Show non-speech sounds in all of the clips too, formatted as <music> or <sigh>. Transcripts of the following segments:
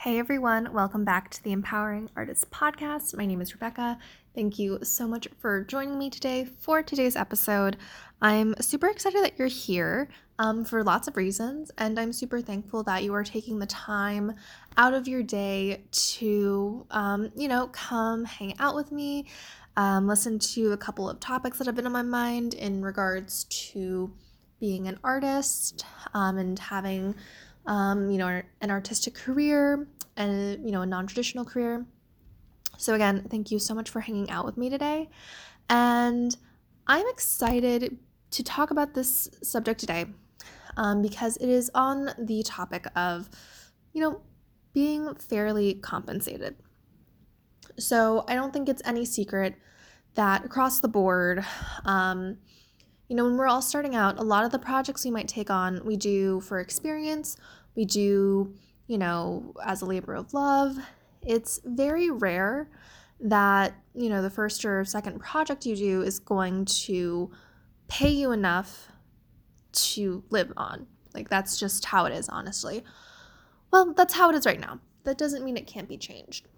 Hey everyone, welcome back to the Empowering Artists Podcast. My name is Rebecca. Thank you so much for joining me today for today's episode. I'm super excited that you're here um, for lots of reasons, and I'm super thankful that you are taking the time out of your day to, um, you know, come hang out with me, um, listen to a couple of topics that have been on my mind in regards to being an artist um, and having um, you know, an artistic career and, you know, a non traditional career. So, again, thank you so much for hanging out with me today. And I'm excited to talk about this subject today um, because it is on the topic of, you know, being fairly compensated. So, I don't think it's any secret that across the board, um, you know, when we're all starting out, a lot of the projects we might take on, we do for experience, we do, you know, as a labor of love. It's very rare that, you know, the first or second project you do is going to pay you enough to live on. Like, that's just how it is, honestly. Well, that's how it is right now. That doesn't mean it can't be changed.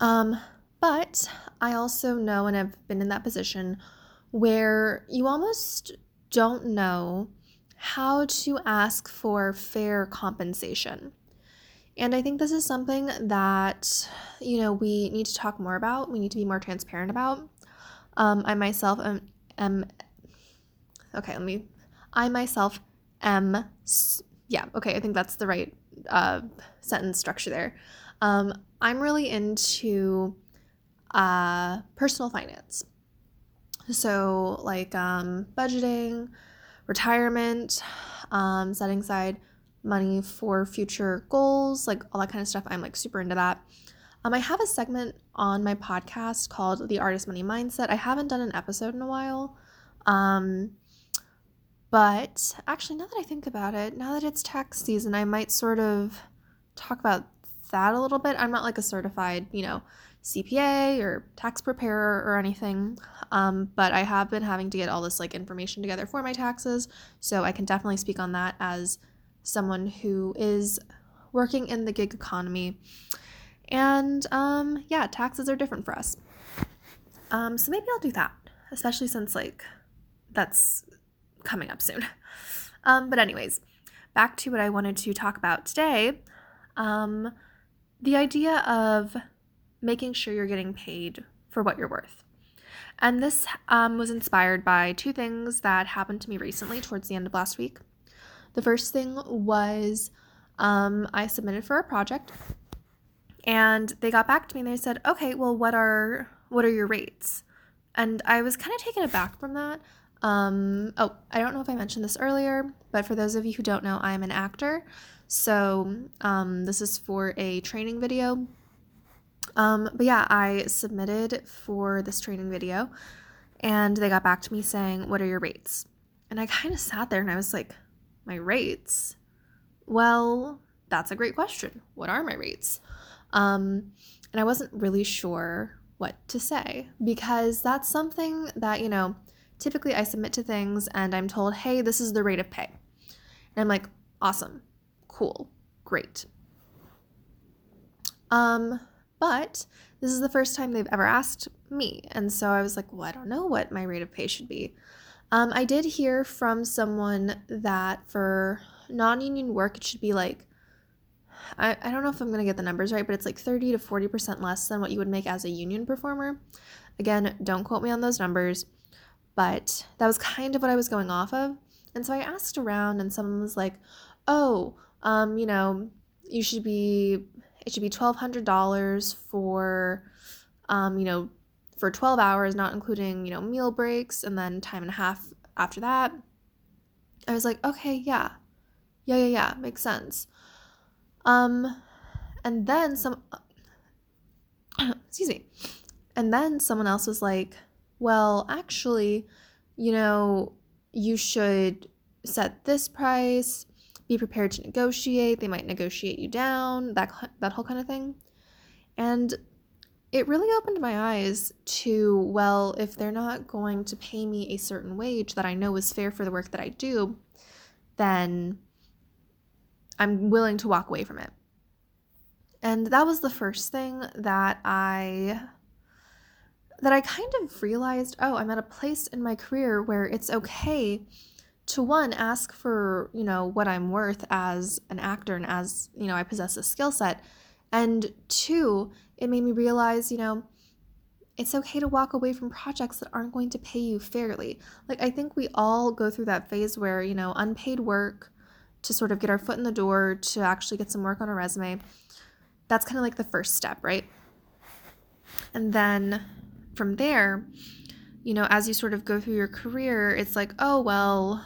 Um, but I also know, and I've been in that position where you almost don't know how to ask for fair compensation. And I think this is something that, you know, we need to talk more about. We need to be more transparent about. Um, I myself am, am, okay, let me, I myself am, yeah, okay, I think that's the right uh, sentence structure there. Um, I'm really into uh, personal finance. So, like um, budgeting, retirement, um, setting aside money for future goals, like all that kind of stuff. I'm like super into that. Um, I have a segment on my podcast called The Artist Money Mindset. I haven't done an episode in a while. Um, but actually, now that I think about it, now that it's tax season, I might sort of talk about that a little bit. I'm not like a certified, you know, CPA or tax preparer or anything. Um, but I have been having to get all this like information together for my taxes, so I can definitely speak on that as someone who is working in the gig economy. And um, yeah, taxes are different for us. Um, so maybe I'll do that, especially since like that's coming up soon. <laughs> Um, but anyways, back to what I wanted to talk about today. Um, the idea of making sure you're getting paid for what you're worth. And this um, was inspired by two things that happened to me recently towards the end of last week. The first thing was um, I submitted for a project, and they got back to me and they said, "Okay, well, what are what are your rates?" And I was kind of taken aback from that. Um, oh, I don't know if I mentioned this earlier, but for those of you who don't know, I'm an actor. So um, this is for a training video um, but yeah, I submitted for this training video and they got back to me saying, What are your rates? And I kind of sat there and I was like, My rates? Well, that's a great question. What are my rates? Um, and I wasn't really sure what to say because that's something that, you know, typically I submit to things and I'm told, Hey, this is the rate of pay. And I'm like, Awesome, cool, great. Um, but this is the first time they've ever asked me. And so I was like, well, I don't know what my rate of pay should be. Um, I did hear from someone that for non union work, it should be like, I, I don't know if I'm going to get the numbers right, but it's like 30 to 40% less than what you would make as a union performer. Again, don't quote me on those numbers, but that was kind of what I was going off of. And so I asked around, and someone was like, oh, um, you know, you should be it should be $1,200 for, um, you know, for 12 hours, not including, you know, meal breaks and then time and a half after that. I was like, okay, yeah. Yeah, yeah, yeah, makes sense. Um, and then some, <clears throat> excuse me. And then someone else was like, well, actually, you know, you should set this price be prepared to negotiate. They might negotiate you down, that that whole kind of thing. And it really opened my eyes to well, if they're not going to pay me a certain wage that I know is fair for the work that I do, then I'm willing to walk away from it. And that was the first thing that I that I kind of realized, oh, I'm at a place in my career where it's okay to one ask for, you know, what I'm worth as an actor and as, you know, I possess a skill set. And two, it made me realize, you know, it's okay to walk away from projects that aren't going to pay you fairly. Like, I think we all go through that phase where, you know, unpaid work to sort of get our foot in the door, to actually get some work on a resume. That's kind of like the first step, right? And then from there, you know, as you sort of go through your career, it's like, oh, well,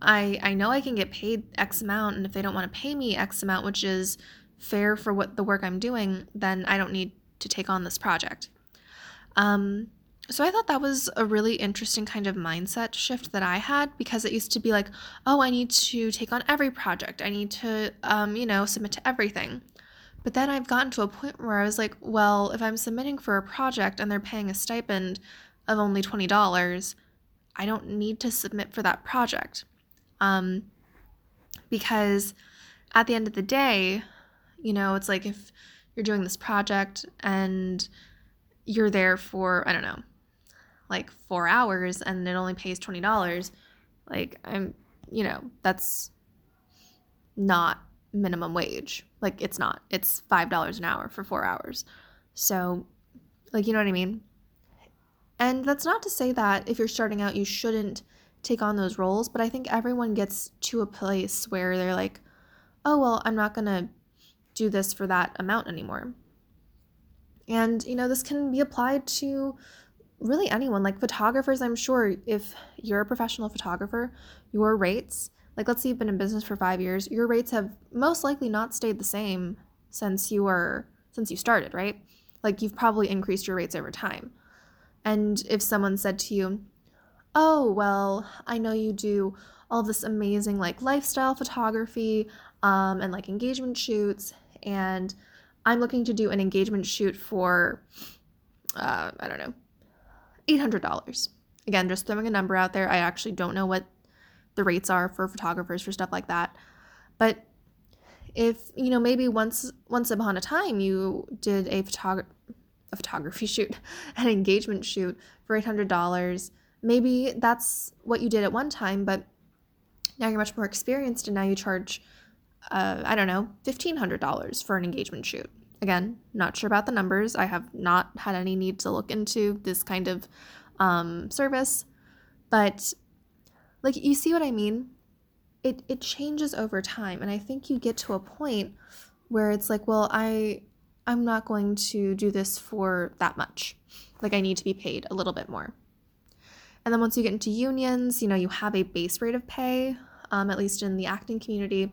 I I know I can get paid X amount, and if they don't want to pay me X amount, which is fair for what the work I'm doing, then I don't need to take on this project. Um, so I thought that was a really interesting kind of mindset shift that I had because it used to be like, oh, I need to take on every project. I need to, um, you know, submit to everything. But then I've gotten to a point where I was like, well, if I'm submitting for a project and they're paying a stipend of only $20, I don't need to submit for that project. Um, because at the end of the day, you know, it's like if you're doing this project and you're there for, I don't know, like four hours and it only pays $20, like, I'm, you know, that's not minimum wage. Like, it's not. It's $5 an hour for four hours. So, like, you know what I mean? And that's not to say that if you're starting out, you shouldn't take on those roles, but I think everyone gets to a place where they're like, oh, well, I'm not going to do this for that amount anymore. And, you know, this can be applied to really anyone, like photographers. I'm sure if you're a professional photographer, your rates, like let's say you've been in business for five years, your rates have most likely not stayed the same since you were, since you started, right? Like you've probably increased your rates over time. And if someone said to you, oh, well, I know you do all this amazing like lifestyle photography um, and like engagement shoots, and I'm looking to do an engagement shoot for, uh, I don't know, $800. Again, just throwing a number out there. I actually don't know what the rates are for photographers for stuff like that. But if, you know, maybe once once upon a time you did a photog- a photography <laughs> shoot, an engagement shoot for $800, maybe that's what you did at one time, but now you're much more experienced and now you charge uh, I don't know, $1,500 for an engagement shoot. Again, not sure about the numbers. I have not had any need to look into this kind of um, service, but like you see what I mean? It it changes over time, and I think you get to a point where it's like, well, I I'm not going to do this for that much. Like I need to be paid a little bit more. And then once you get into unions, you know, you have a base rate of pay, um, at least in the acting community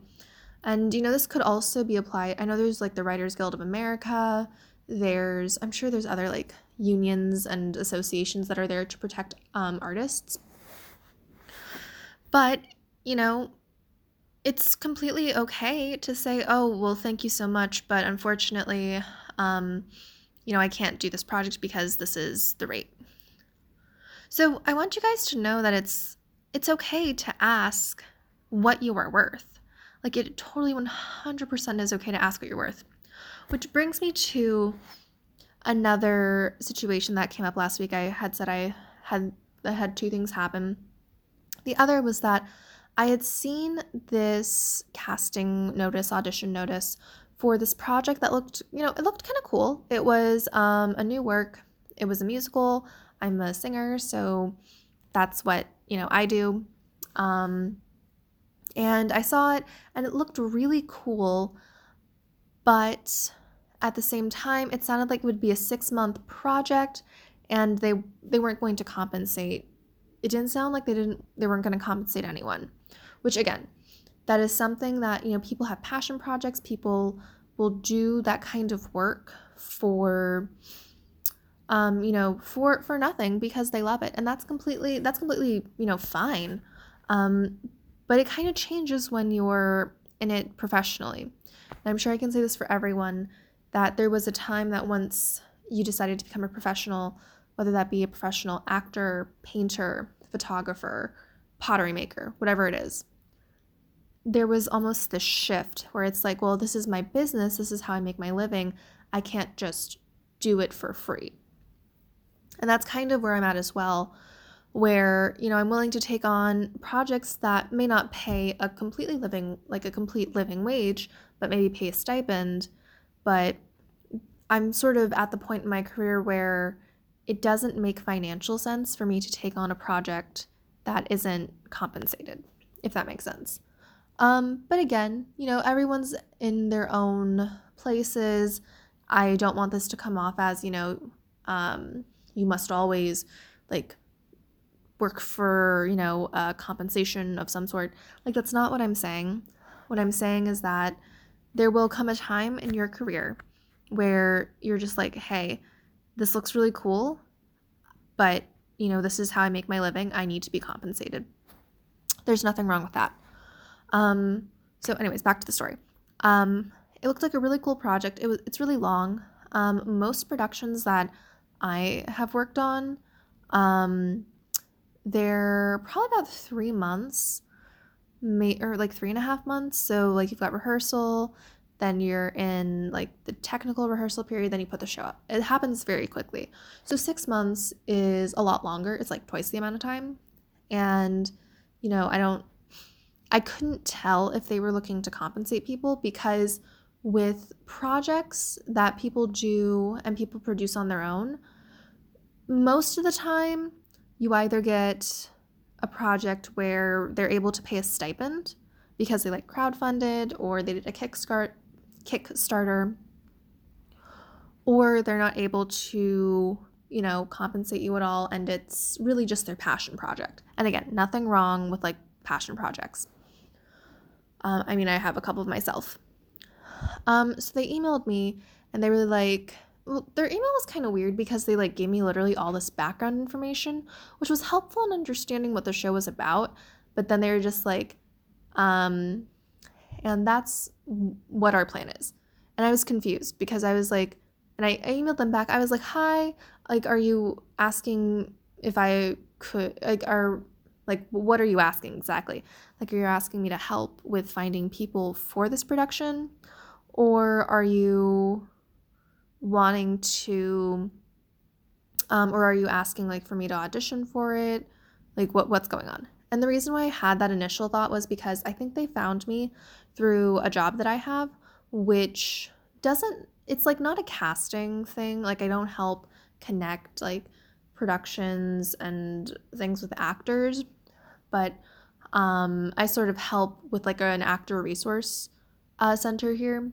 and you know, this could also be applied. I know there's like the Writers Guild of America. There's, I'm sure there's other like unions and associations that are there to protect um, artists. But, you know, it's completely okay to say, oh, well, thank you so much, but unfortunately, um, you know, I can't do this project because this is the rate. So I want you guys to know that it's it's okay to ask what you are worth. Like it totally 100% is okay to ask what you're worth. Which brings me to another situation that came up last week. I had said I had I had two things happen. The other was that I had seen this casting notice, audition notice for this project that looked, you know, it looked kind of cool. It was um, a new work. It was a musical. I'm a singer, so that's what you know I do. Um, and I saw it and it looked really cool, but at the same time, it sounded like it would be a six month project and they they weren't going to compensate. It didn't sound like they didn't they weren't going to compensate anyone. Which again, that is something that, you know, people have passion projects, people will do that kind of work for um, you know, for for nothing because they love it. And that's completely that's completely, you know, fine. Um, but it kind of changes when you're in it professionally. And I'm sure I can say this for everyone that there was a time that once you decided to become a professional, whether that be a professional actor, painter, photographer, pottery maker, whatever it is, there was almost this shift where it's like, well, this is my business, this is how I make my living. I can't just do it for free. And that's kind of where I'm at as well, where, you know, I'm willing to take on projects that may not pay a completely living, like a complete living wage, but maybe pay a stipend. But I'm sort of at the point in my career where it doesn't make financial sense for me to take on a project that isn't compensated, if that makes sense. Um, but again, you know, everyone's in their own places. I don't want this to come off as, you know, um, you must always like work for, you know, compensation of some sort. Like, that's not what I'm saying. What I'm saying is that there will come a time in your career where you're just like, hey, this looks really cool, but, you know, this is how I make my living. I need to be compensated. There's nothing wrong with that. Um, so, anyways, back to the story. Um, it looked like a really cool project. It was it's really long. Um, most productions that I have worked on, um, they're probably about three months, may, or like three and a half months. So like you've got rehearsal, then you're in like the technical rehearsal period, then you put the show up. It happens very quickly. So six months is a lot longer. It's like twice the amount of time, and you know I don't I couldn't tell if they were looking to compensate people because with projects that people do and people produce on their own, most of the time you either get a project where they're able to pay a stipend because they like crowdfunded or they did a kickstart kickstarter or they're not able to you know compensate you at all and it's really just their passion project and again nothing wrong with like passion projects um, I mean, I have a couple of myself. Um, so they emailed me and they were like, well, their email was kind of weird because they like gave me literally all this background information, which was helpful in understanding what the show was about. But then they were just like, um, and that's what our plan is. And I was confused because I was like, and I, I emailed them back. I was like, hi, like, are you asking if I could, like, are like, what are you asking exactly? Like, are you asking me to help with finding people for this production? Or are you wanting to, um, or are you asking like for me to audition for it? Like, what what's going on? And the reason why I had that initial thought was because I think they found me through a job that I have, which doesn't, it's like not a casting thing. Like, I don't help connect like productions and things with actors, but um, I sort of help with like an actor resource uh, center here.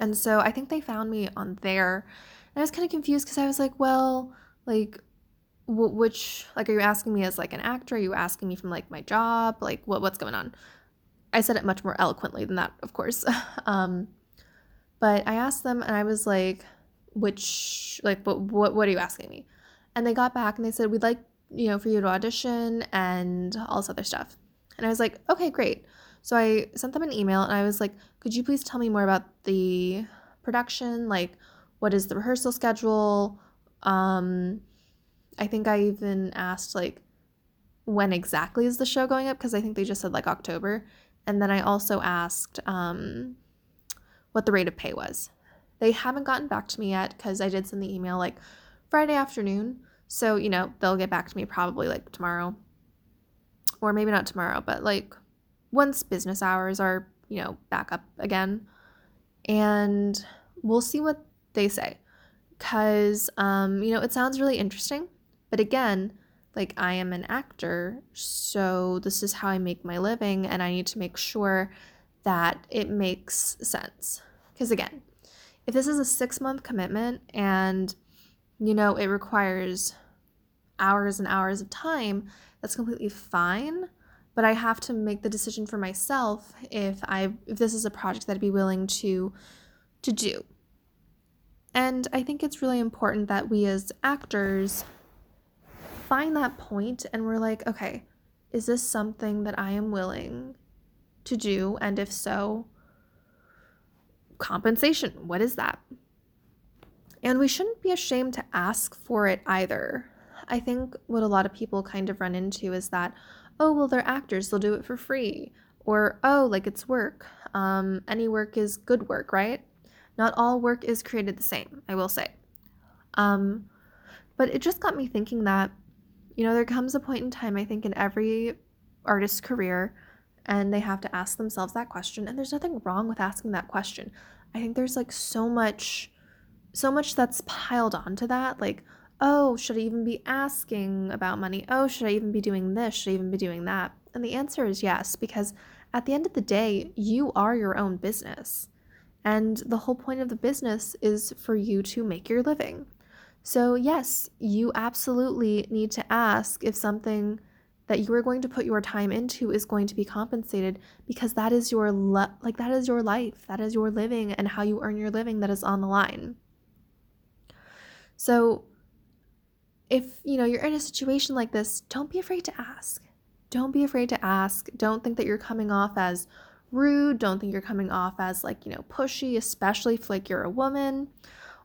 And so I think they found me on there. And I was kind of confused because I was like, well, like, which, like, are you asking me as like an actor? Are you asking me from like my job? Like, what, what's going on? I said it much more eloquently than that, of course. <laughs> um, but I asked them and I was like, which, like, what, what, what are you asking me? And they got back and they said, we'd like you know, for you to audition and all this other stuff. And I was like, okay, great. So I sent them an email and I was like, could you please tell me more about the production? Like, what is the rehearsal schedule? Um, I think I even asked, like, when exactly is the show going up? Because I think they just said like October. And then I also asked um, what the rate of pay was. They haven't gotten back to me yet because I did send the email like Friday afternoon. So, you know, they'll get back to me probably like tomorrow. Or maybe not tomorrow, but like once business hours are, you know, back up again. And we'll see what they say. Cause um, you know, it sounds really interesting. But again, like I am an actor, so this is how I make my living, and I need to make sure that it makes sense. Because again, if this is a six month commitment and you know it requires hours and hours of time, that's completely fine. But I have to make the decision for myself if I if this is a project that I'd be willing to to do. And I think it's really important that we as actors find that point and we're like, okay, is this something that I am willing to do? And if so, compensation, what is that? And we shouldn't be ashamed to ask for it either. I think what a lot of people kind of run into is that, oh, well, they're actors, they'll do it for free. Or, oh, like it's work. Um, any work is good work, right? Not all work is created the same, I will say. Um, but it just got me thinking that, you know, there comes a point in time, I think, in every artist's career, and they have to ask themselves that question. And there's nothing wrong with asking that question. I think there's like so much, so much that's piled onto that. Like, oh, should I even be asking about money? Oh, should I even be doing this? Should I even be doing that? And the answer is yes, because at the end of the day, you are your own business. And the whole point of the business is for you to make your living. So, yes, you absolutely need to ask if something that you are going to put your time into is going to be compensated because that is your le- like that is your life, that is your living and how you earn your living that is on the line. So, if, you know, you're in a situation like this, don't be afraid to ask. Don't be afraid to ask. Don't think that you're coming off as rude. Don't think you're coming off as like, you know, pushy, especially if like you're a woman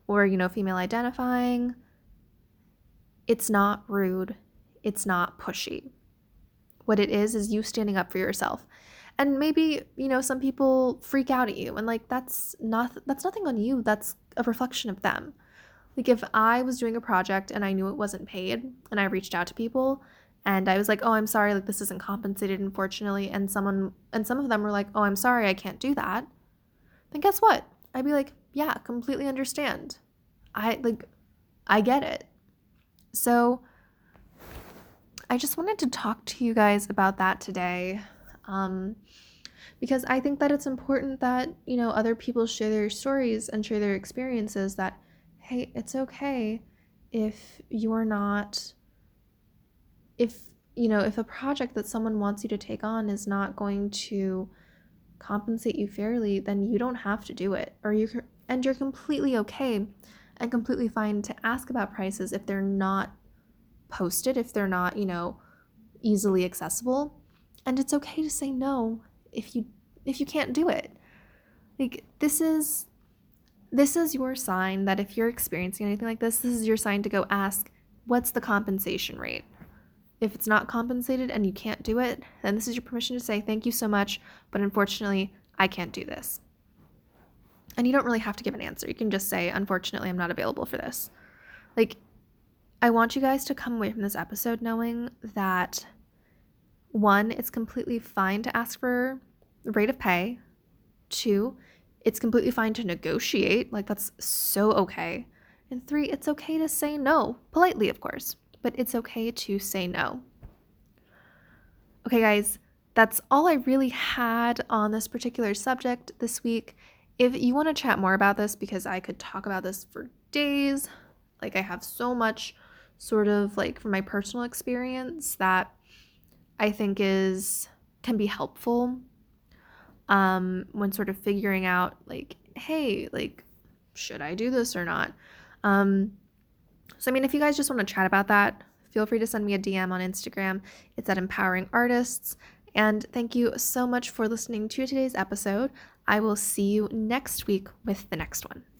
or, you know, female identifying. It's not rude. It's not pushy. What it is is you standing up for yourself. And maybe, you know, some people freak out at you and like that's not that's nothing on you. That's a reflection of them. Like if I was doing a project and I knew it wasn't paid and I reached out to people and I was like, "Oh, I'm sorry, like this isn't compensated unfortunately." And someone and some of them were like, "Oh, I'm sorry, I can't do that." Then guess what? I'd be like, "Yeah, completely understand. I like I get it." So I just wanted to talk to you guys about that today. Um because I think that it's important that, you know, other people share their stories and share their experiences that hey, it's okay if you're not if you know if a project that someone wants you to take on is not going to compensate you fairly then you don't have to do it. Or you and you're completely okay and completely fine to ask about prices if they're not posted if they're not you know easily accessible. And it's okay to say no if you if you can't do it. Like this is this is your sign that if you're experiencing anything like this this is your sign to go ask what's the compensation rate if it's not compensated and you can't do it, then this is your permission to say, thank you so much, but unfortunately, I can't do this. And you don't really have to give an answer. You can just say, unfortunately, I'm not available for this. Like, I want you guys to come away from this episode knowing that one, it's completely fine to ask for rate of pay. Two, it's completely fine to negotiate. Like, that's so okay. And three, it's okay to say no, politely, of course but it's okay to say no. Okay, guys, that's all I really had on this particular subject this week. If you want to chat more about this, because I could talk about this for days, like I have so much sort of like from my personal experience that I think is can be helpful um when sort of figuring out like hey like should I do this or not um so, I mean, if you guys just want to chat about that, feel free to send me a DM on Instagram. It's at Empowering Artists. And thank you so much for listening to today's episode. I will see you next week with the next one.